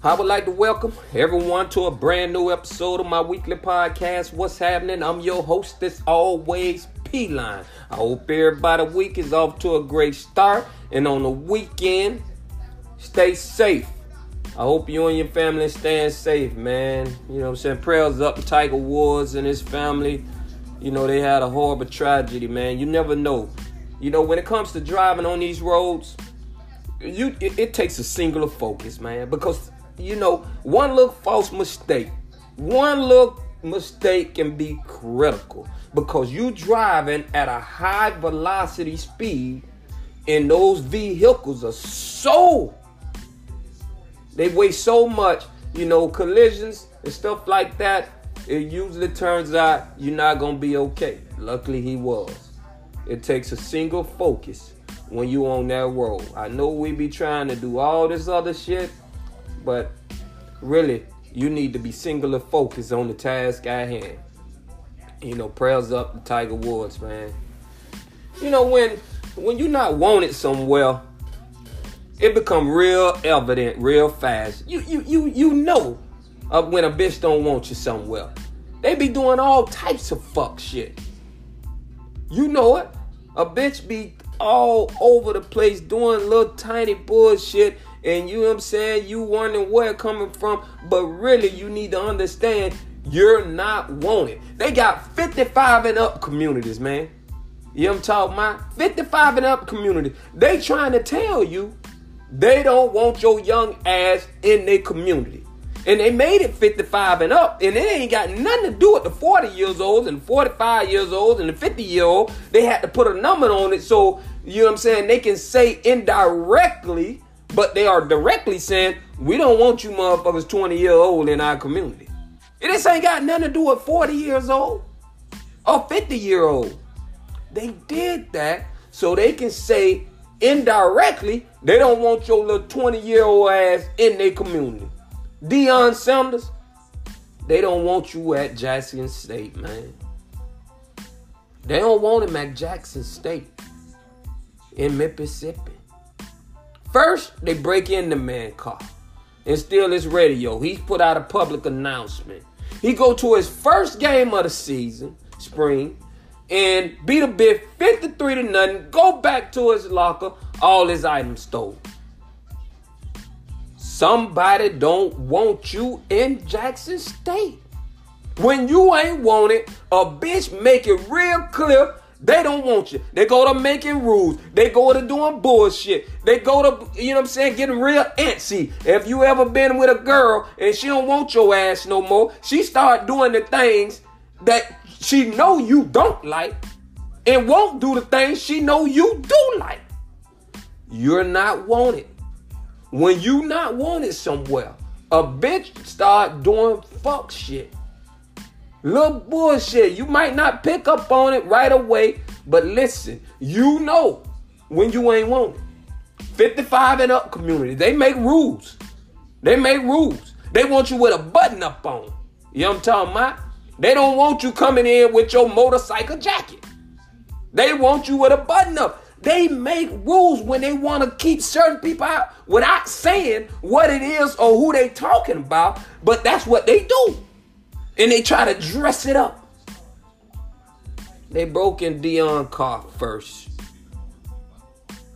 I would like to welcome everyone to a brand new episode of my weekly podcast, What's Happening? I'm your host, as always, P Line. I hope everybody week is off to a great start, and on the weekend, stay safe. I hope you and your family staying safe, man. You know what I'm saying? Prayers up to Tiger Woods and his family. You know, they had a horrible tragedy, man. You never know. You know, when it comes to driving on these roads, you it, it takes a singular focus, man, because you know, one little false mistake, one little mistake can be critical because you driving at a high velocity speed and those vehicles are so they weigh so much, you know, collisions and stuff like that, it usually turns out you're not gonna be okay. Luckily he was. It takes a single focus when you on that road. I know we be trying to do all this other shit, but really, you need to be singular focused on the task at hand. You know, prayers up to Tiger Woods, man. You know, when when you're not wanted somewhere, it become real evident real fast. You you you you know uh, when a bitch don't want you somewhere. They be doing all types of fuck shit. You know it. A bitch be all over the place doing little tiny bullshit and you know what I'm saying, you wondering where it coming from, but really you need to understand you're not wanted. They got 55 and up communities, man. You know what I'm talking about? 55 and up community. They trying to tell you they don't want your young ass in their community. And they made it 55 and up, and it ain't got nothing to do with the 40 years old and 45 years old and the 50 year old. They had to put a number on it so, you know what I'm saying, they can say indirectly, but they are directly saying, we don't want you motherfuckers 20 year old in our community. And this ain't got nothing to do with 40 years old or 50 year old. They did that so they can say indirectly they don't want your little 20 year old ass in their community. Deion Sanders, they don't want you at Jackson State, man. They don't want him at Jackson State in Mississippi. First, they break in the man car and steal his radio. He put out a public announcement. He go to his first game of the season, spring, and beat a bit 53 to nothing, go back to his locker, all his items stole. Somebody don't want you in Jackson State. When you ain't wanted, a bitch make it real clear they don't want you. They go to making rules. They go to doing bullshit. They go to, you know what I'm saying, getting real antsy. If you ever been with a girl and she don't want your ass no more, she start doing the things that she know you don't like and won't do the things she know you do like. You're not wanted. When you not wanted somewhere, a bitch start doing fuck shit. Little bullshit. You might not pick up on it right away, but listen, you know when you ain't wanted. 55 and up community, they make rules. They make rules. They want you with a button up on. You know what I'm talking about? They don't want you coming in with your motorcycle jacket. They want you with a button up. They make rules when they want to keep certain people out without saying what it is or who they talking about, but that's what they do. And they try to dress it up. They broke in Deion car first.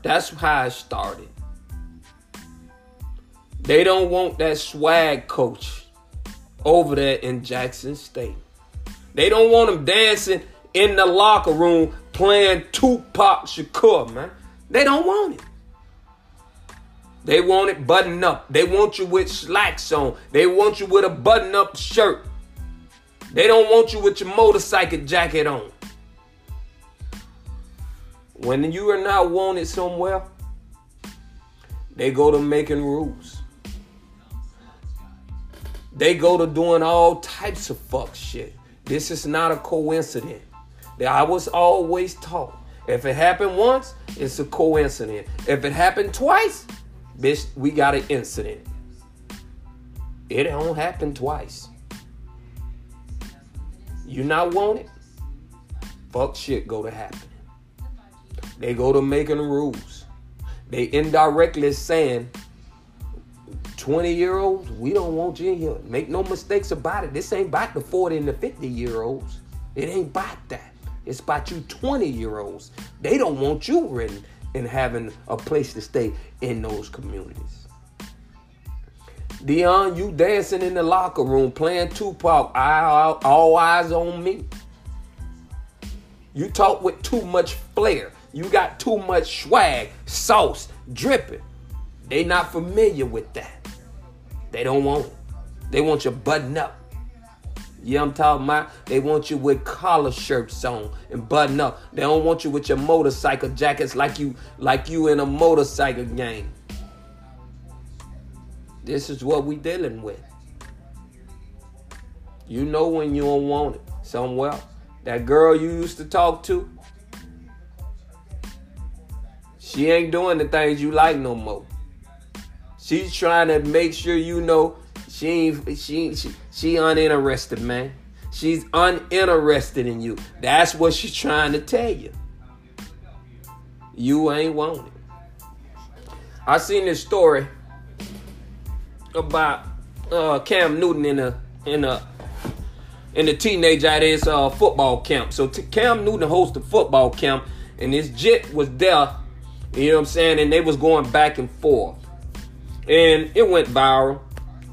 That's how it started. They don't want that swag coach over there in Jackson State. They don't want him dancing in the locker room playing Tupac Shakur, man. They don't want it. They want it buttoned up. They want you with slacks on. They want you with a button up shirt. They don't want you with your motorcycle jacket on. When you are not wanted somewhere, they go to making rules. They go to doing all types of fuck shit. This is not a coincidence. I was always taught if it happened once, it's a coincidence. If it happened twice, bitch, we got an incident. It don't happen twice. You not want it? Fuck shit go to happen. They go to making rules. They indirectly saying 20 year olds, we don't want you in here. Make no mistakes about it. This ain't about the 40 and the 50 year olds. It ain't about that. It's about you 20 year olds. They don't want you written and having a place to stay in those communities. Deion, you dancing in the locker room playing Tupac, all, all eyes on me. You talk with too much flair. You got too much swag, sauce, dripping. They not familiar with that. They don't want it. They want you button up. Yeah, I'm talking about. They want you with collar shirts on and button up. They don't want you with your motorcycle jackets like you like you in a motorcycle gang. This is what we dealing with. You know when you don't want it somewhere. That girl you used to talk to, she ain't doing the things you like no more. She's trying to make sure you know she she she she uninterested, man. She's uninterested in you. That's what she's trying to tell you. You ain't want it. I seen this story about uh, Cam Newton in a in a in a teenager at his uh, football camp. So t- Cam Newton hosted a football camp, and his jet was there. You know what I'm saying? And they was going back and forth and it went viral.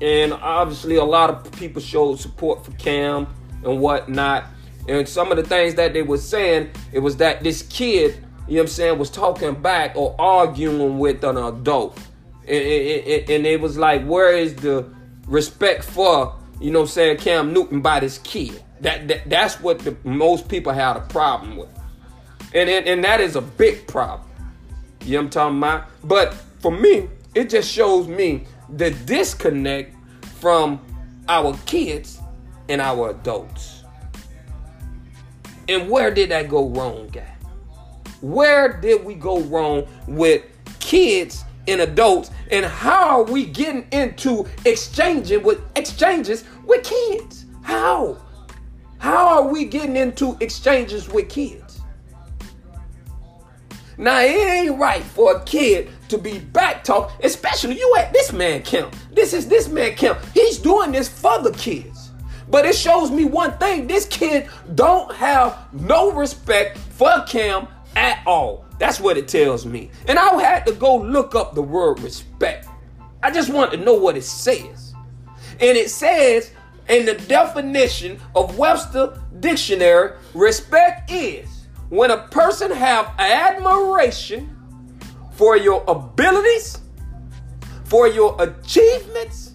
And obviously, a lot of people showed support for Cam and whatnot. And some of the things that they were saying, it was that this kid, you know what I'm saying, was talking back or arguing with an adult. And, and, and it was like, where is the respect for, you know saying, Cam Newton by this kid? That, that That's what the, most people had a problem with. And, and, and that is a big problem. You know what I'm talking about? But for me, it just shows me the disconnect from our kids and our adults. And where did that go wrong, guy? Where did we go wrong with kids and adults? And how are we getting into exchanging with exchanges with kids? How? How are we getting into exchanges with kids? Now it ain't right for a kid to be back talk, especially you at this man camp. This is this man camp. He's doing this for the kids. But it shows me one thing. This kid don't have no respect for Cam at all. That's what it tells me. And I had to go look up the word respect. I just want to know what it says. And it says in the definition of Webster Dictionary, respect is when a person have admiration for your abilities, for your achievements,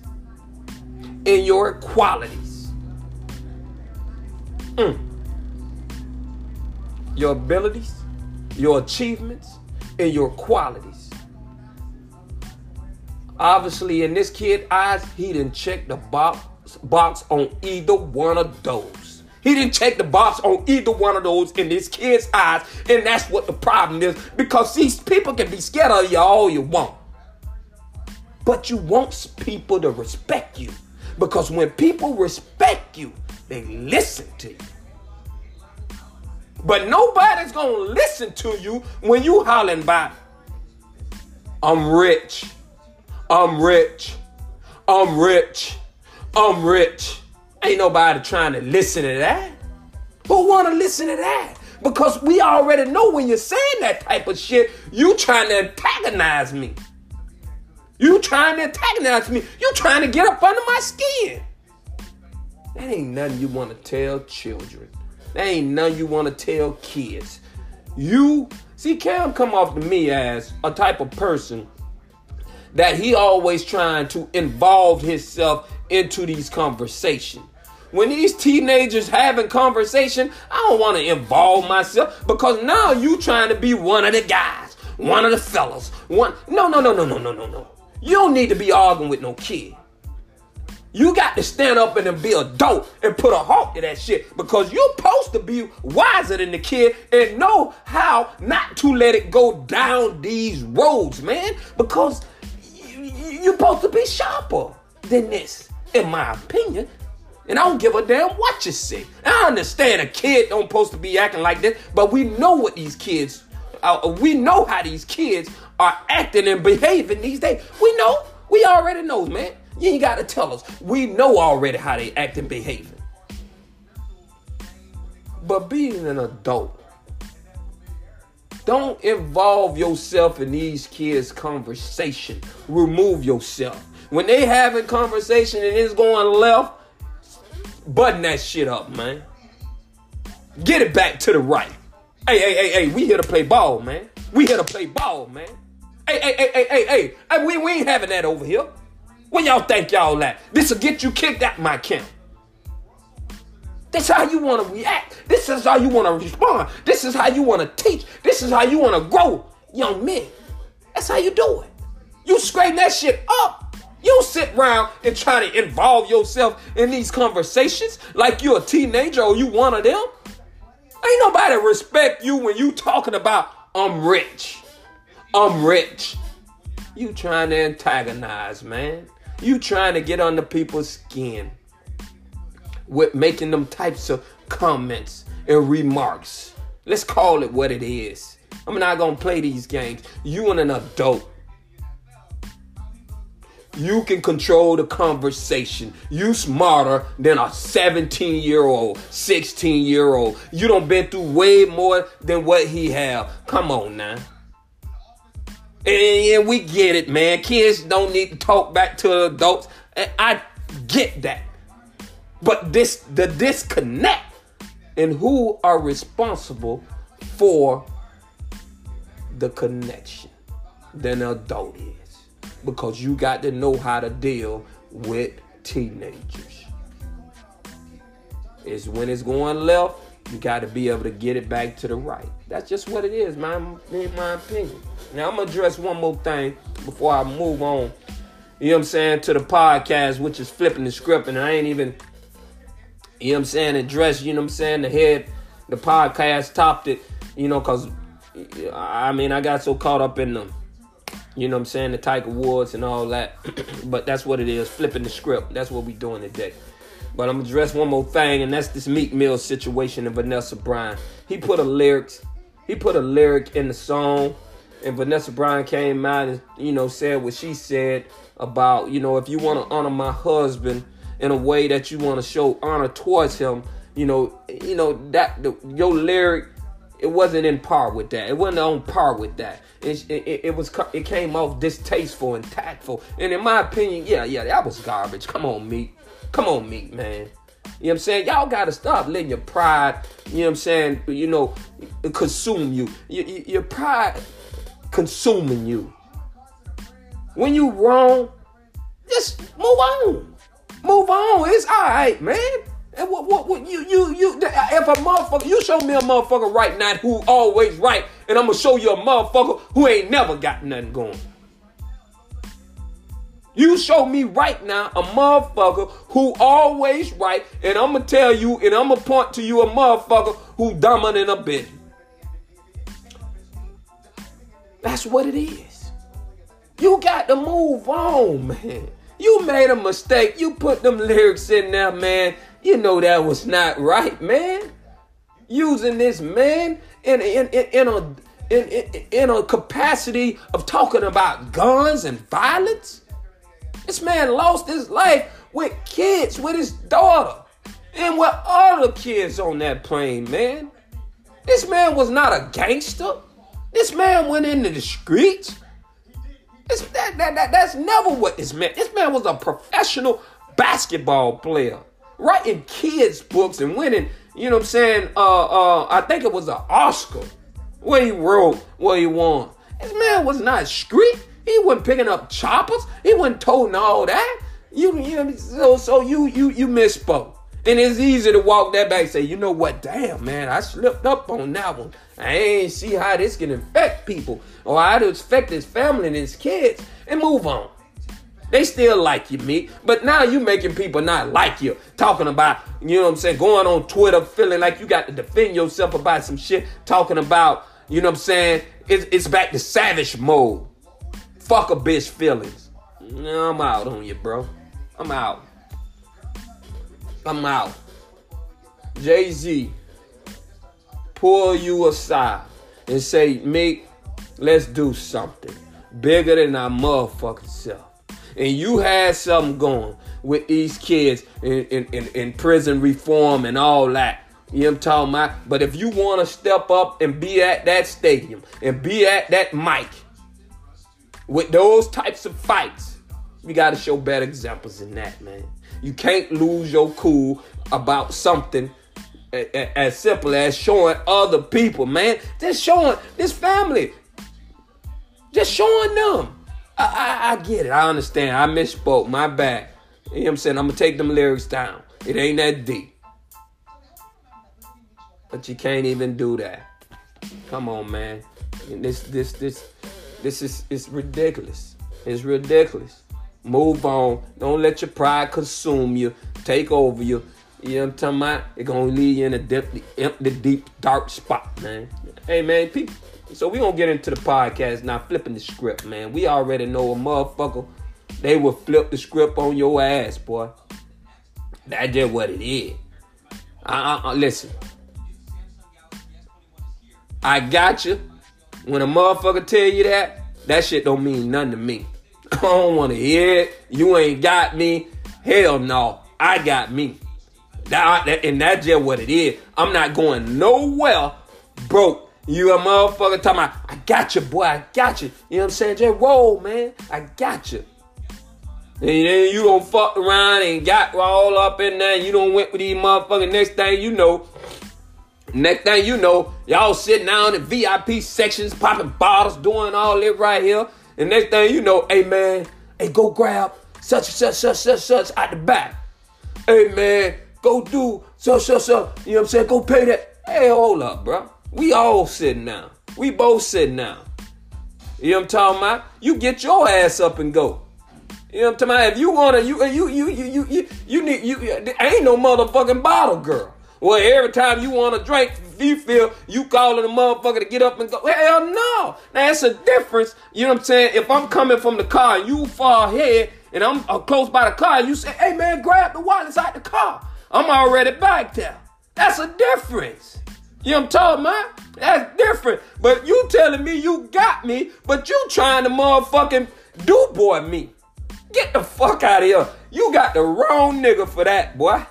and your qualities. Mm. Your abilities, your achievements, and your qualities. Obviously, in this kid's eyes, he didn't check the box, box on either one of those. He didn't check the box on either one of those in this kid's eyes. And that's what the problem is because these people can be scared of you all you want. But you want people to respect you because when people respect you, they listen to you. But nobody's gonna listen to you when you hollering by, I'm rich, I'm rich, I'm rich, I'm rich. Ain't nobody trying to listen to that. Who want to listen to that? Because we already know when you're saying that type of shit, you trying to antagonize me. You trying to antagonize me. You trying to get up under my skin. That ain't nothing you want to tell children. Ain't none you want to tell kids. You see, Cam come off to me as a type of person that he always trying to involve himself into these conversations. When these teenagers having conversation, I don't want to involve myself because now you trying to be one of the guys, one of the fellas, one. No, no, no, no, no, no, no, no. You don't need to be arguing with no kid. You got to stand up and be adult and put a halt to that shit because you're supposed to be wiser than the kid and know how not to let it go down these roads, man. Because you're supposed to be sharper than this, in my opinion. And I don't give a damn what you say. I understand a kid don't supposed to be acting like this, but we know what these kids, uh, we know how these kids are acting and behaving these days. We know. We already know, man. You ain't got to tell us. We know already how they act and behaving. But being an adult, don't involve yourself in these kids' conversation. Remove yourself. When they having conversation and it's going left, button that shit up, man. Get it back to the right. Hey, hey, hey, hey, we here to play ball, man. We here to play ball, man. Hey, hey, hey, hey, hey, hey. hey we, we ain't having that over here. Where y'all think y'all at? This'll get you kicked out my camp. This is how you want to react. This is how you want to respond. This is how you want to teach. This is how you want to grow young men. That's how you do it. You straighten that shit up. You sit around and try to involve yourself in these conversations like you're a teenager or you one of them. Ain't nobody respect you when you talking about I'm rich. I'm rich. You trying to antagonize, man. You trying to get under people's skin with making them types of comments and remarks. Let's call it what it is. I'm not gonna play these games. You and an adult. You can control the conversation. You smarter than a 17 year old, 16 year old. You don't been through way more than what he have. Come on now. And we get it, man. Kids don't need to talk back to adults. And I get that. But this the disconnect and who are responsible for the connection than an adult is. Because you got to know how to deal with teenagers. It's when it's going left, you got to be able to get it back to the right. That's just what it is, my, my opinion. Now, I'm going to address one more thing before I move on. You know what I'm saying? To the podcast, which is flipping the script, and I ain't even you know what I'm saying, address, you know what I'm saying, the head, the podcast topped it, you know, because, I mean, I got so caught up in the, you know what I'm saying, the Tiger Woods and all that. but that's what it is, flipping the script. That's what we doing today. But I'm gonna address one more thing, and that's this Meek Mill situation and Vanessa Bryant. He put a lyrics, he put a lyric in the song, and Vanessa Bryant came out and you know said what she said about you know if you want to honor my husband, in a way that you want to show honor towards him, you know, you know that the, your lyric it wasn't in par with that. It wasn't on par with that. It, it, it, was it came off distasteful and tactful. And in my opinion, yeah, yeah, that was garbage. Come on, Meek. Come on, Meek, man. You know what I'm saying? Y'all gotta stop letting your pride, you know what I'm saying, you know, consume you. Your, your pride consuming you. When you wrong, just move on. Move on. It's all right, man. And what, what, what, you, you, you, if a motherfucker, you show me a motherfucker right now who always right, and I'm gonna show you a motherfucker who ain't never got nothing going. You show me right now a motherfucker who always right, and I'm gonna tell you, and I'm gonna point to you a motherfucker who dumber than a bitch. That's what it is. You got to move on, man. You made a mistake. You put them lyrics in there, man. You know that was not right, man. Using this man in in in, in a in, in, in a capacity of talking about guns and violence. This man lost his life with kids, with his daughter, and with other kids on that plane, man. This man was not a gangster. This man went into the streets. That, that, that, that's never what this man. This man was a professional basketball player, writing kids' books and winning. You know what I'm saying? Uh, uh, I think it was an Oscar where he wrote, where he won. This man was not street. He wasn't picking up choppers. He wasn't toting all that. You, you so, so you, you, you misspoke. And it's easy to walk that back and say, you know what, damn, man, I slipped up on that one. I ain't see how this can affect people or how it affect his family and his kids and move on. They still like you, me, but now you making people not like you. Talking about, you know what I'm saying, going on Twitter feeling like you got to defend yourself about some shit. Talking about, you know what I'm saying, it's, it's back to savage mode. Fuck a bitch feelings. I'm out on you, bro. I'm out. I'm out. Jay Z, pull you aside and say, Meek, let's do something bigger than our motherfucking self. And you had something going with these kids in, in, in, in prison reform and all that. You know I'm talking about? But if you want to step up and be at that stadium and be at that mic with those types of fights, we got to show better examples than that, man. You can't lose your cool about something as simple as showing other people, man. Just showing this family. Just showing them. I, I, I, get it. I understand. I misspoke. My bad. You know what I'm saying? I'm going to take them lyrics down. It ain't that deep. But you can't even do that. Come on, man. This, this, this, this is it's ridiculous. It's ridiculous. Move on. Don't let your pride consume you, take over you. You know what I'm talking about? It's gonna lead you in a deep, empty, deep, dark spot, man. Hey, man, people. So we gonna get into the podcast now, flipping the script, man. We already know a motherfucker. They will flip the script on your ass, boy. That's just what it is. Uh, uh, uh, listen. I got you. When a motherfucker tell you that, that shit don't mean nothing to me. I don't want to hear it. You ain't got me. Hell no. I got me. That, that, and that's just what it is. I'm not going nowhere broke. You a motherfucker talking about, I got you, boy. I got you. You know what I'm saying? Just roll, man. I got you. And then you don't fuck around and got all up in there. you don't went with these motherfuckers. Next thing you know, next thing you know, y'all sitting down in VIP sections, popping bottles, doing all this right here. And next thing you know, hey man, hey, go grab such such such such such at the back. Hey man, go do such such such. You know what I'm saying? Go pay that. Hey, hold up, bro. We all sitting down. We both sitting down. You know what I'm talking about? You get your ass up and go. You know what I'm talking about? If you wanna, you you you you you you, you need you ain't no motherfucking bottle girl. Well, every time you want a drink, you feel you calling a motherfucker to get up and go. Hell no. Now, a difference. You know what I'm saying? If I'm coming from the car and you far ahead and I'm uh, close by the car and you say, hey man, grab the wallets out the car. I'm already back there. That's a difference. You know what I'm talking about? That's different. But you telling me you got me, but you trying to motherfucking do boy me. Get the fuck out of here. You got the wrong nigga for that, boy.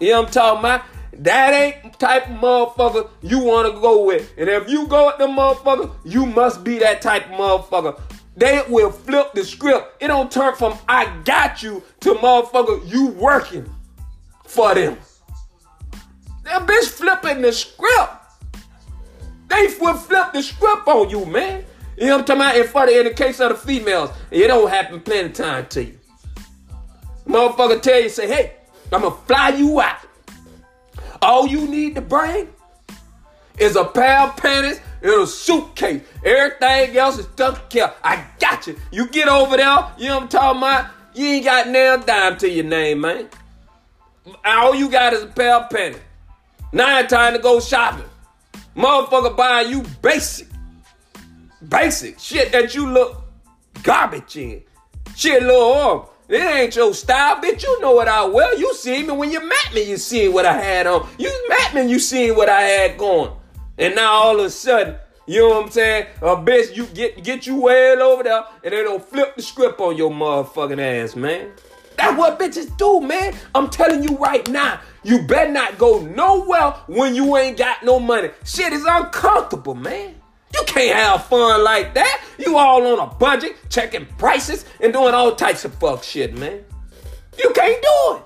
You know what I'm talking about? That ain't type of motherfucker you want to go with. And if you go with the motherfucker, you must be that type of motherfucker. They will flip the script. It don't turn from I got you to motherfucker you working for them. That bitch flipping the script. They will flip the script on you, man. You know what I'm talking about? In, for the, in the case of the females, it don't happen plenty of time to you. Motherfucker tell you, say, hey, I'm gonna fly you out. All you need to bring is a pair of panties and a suitcase. Everything else is taken care. I got you. You get over there, you know what I'm talking about? You ain't got nail dime to your name, man. All you got is a pair of panties. Now it's time to go shopping. Motherfucker buying you basic, basic shit that you look garbage in. Shit, little arm. It ain't your style, bitch. You know what I wear. You see me when you met me. You seen what I had on. You met me. You seen what I had going. And now all of a sudden, you know what I'm saying? A bitch, you get get you well over there, and they don't flip the script on your motherfucking ass, man. That's what bitches do, man. I'm telling you right now. You better not go nowhere when you ain't got no money. Shit is uncomfortable, man. You can't have fun like that. You all on a budget, checking prices, and doing all types of fuck shit, man. You can't do it.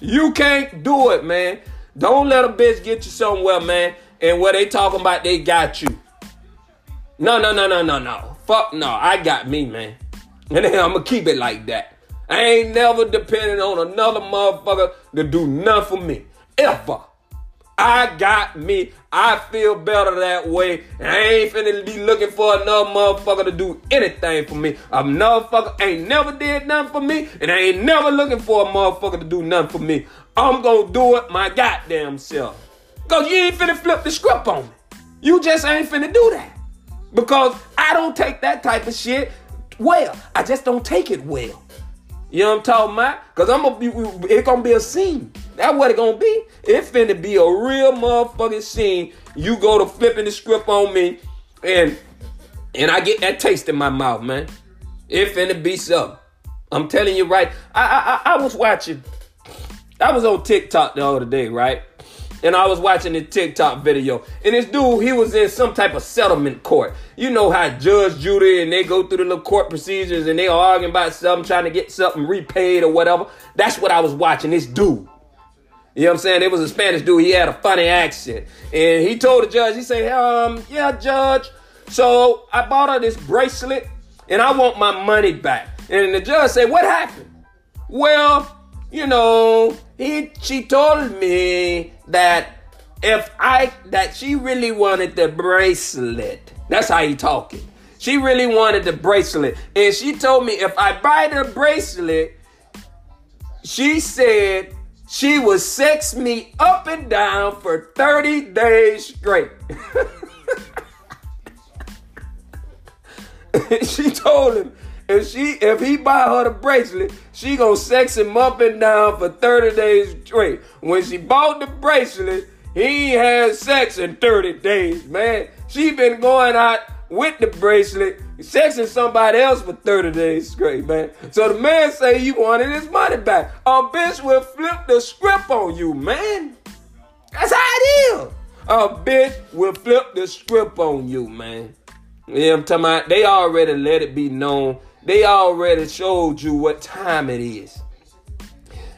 You can't do it, man. Don't let a bitch get you somewhere, man. And where they talking about they got you. No, no, no, no, no, no. Fuck no. I got me, man. And then I'm gonna keep it like that. I ain't never depending on another motherfucker to do nothing for me. Ever. I got me. I feel better that way. I ain't finna be looking for another motherfucker to do anything for me. A motherfucker ain't never did nothing for me, and I ain't never looking for a motherfucker to do nothing for me. I'm gonna do it my goddamn self. Cause you ain't finna flip the script on me. You just ain't finna do that. Because I don't take that type of shit well. I just don't take it well. You know what I'm talking about? Cause I'm gonna be it's gonna be a scene. That's what it gonna be. It's finna be a real motherfucking scene. You go to flipping the script on me and and I get that taste in my mouth, man. It finna be something. I'm telling you right. I I I was watching. I was on TikTok the other day, right? and I was watching the TikTok video, and this dude, he was in some type of settlement court. You know how Judge Judy and they go through the little court procedures and they arguing about something, trying to get something repaid or whatever. That's what I was watching. This dude. You know what I'm saying? It was a Spanish dude. He had a funny accent. And he told the judge, he said, um, yeah, judge. So I bought her this bracelet and I want my money back. And the judge said, what happened? Well, you know, he she told me that if I that she really wanted the bracelet. That's how he talking. She really wanted the bracelet. And she told me if I buy the bracelet, she said she would sex me up and down for 30 days straight. she told him if she if he buy her the bracelet, she gonna sex him up and down for 30 days straight. When she bought the bracelet, he had sex in 30 days, man. She been going out with the bracelet, sexing somebody else for 30 days straight, man. So the man say you wanted his money back. A bitch will flip the script on you, man. That's how it is. A bitch will flip the script on you, man. Yeah, I'm talking about they already let it be known they already showed you what time it is.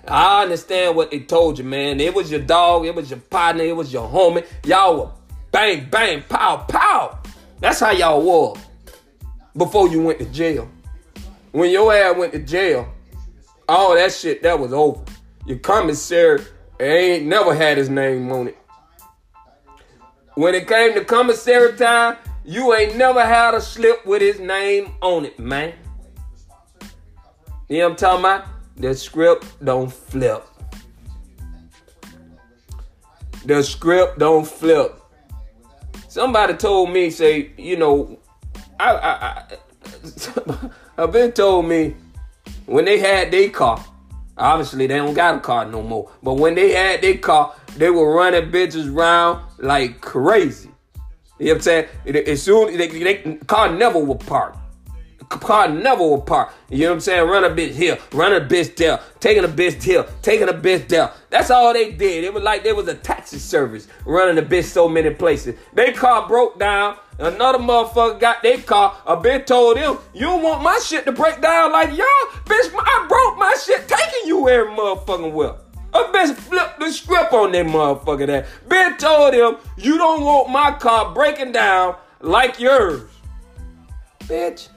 I understand what they told you, man. It was your dog, it was your partner, it was your homie. Y'all were bang, bang, pow, pow. That's how y'all was before you went to jail. When your ass went to jail, all that shit that was over. Your commissary ain't never had his name on it. When it came to commissary time, you ain't never had a slip with his name on it, man. You know what I'm talking about? The script don't flip. The script don't flip. Somebody told me, say, you know, I, I, I've been told me when they had their car, obviously they don't got a car no more. But when they had their car, they were running bitches around like crazy. You know what I'm saying? As soon they, they car never will park car never will park. You know what I'm saying? Run a bitch here, run a bitch there, taking a bitch here, taking a bitch there. That's all they did. It was like there was a taxi service running a bitch so many places. Their car broke down. Another motherfucker got their car. A bitch told him, "You don't want my shit to break down like y'all, bitch. I broke my shit, taking you every motherfucking well." A bitch flipped the script on that motherfucker. That bitch told him, "You don't want my car breaking down like yours, bitch."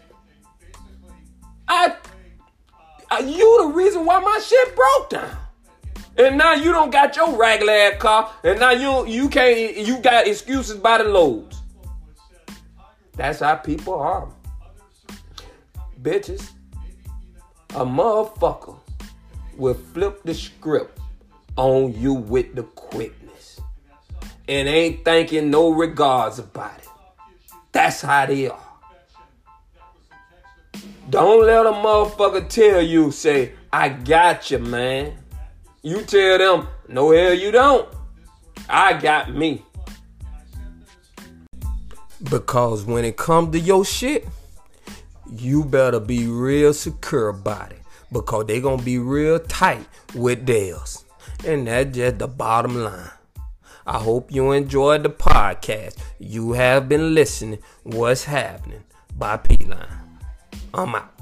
I, I you the reason why my shit broke down. And now you don't got your regular ass car, and now you you can't you got excuses by the loads. That's how people are. Bitches. A motherfucker will flip the script on you with the quickness. And ain't thinking no regards about it. That's how they are. Don't let a motherfucker tell you, say, I got you, man. You tell them, no hell you don't. I got me. Because when it comes to your shit, you better be real secure about it. because they gonna be real tight with theirs. And that's just the bottom line. I hope you enjoyed the podcast. You have been listening. What's happening by P Line. I'm out.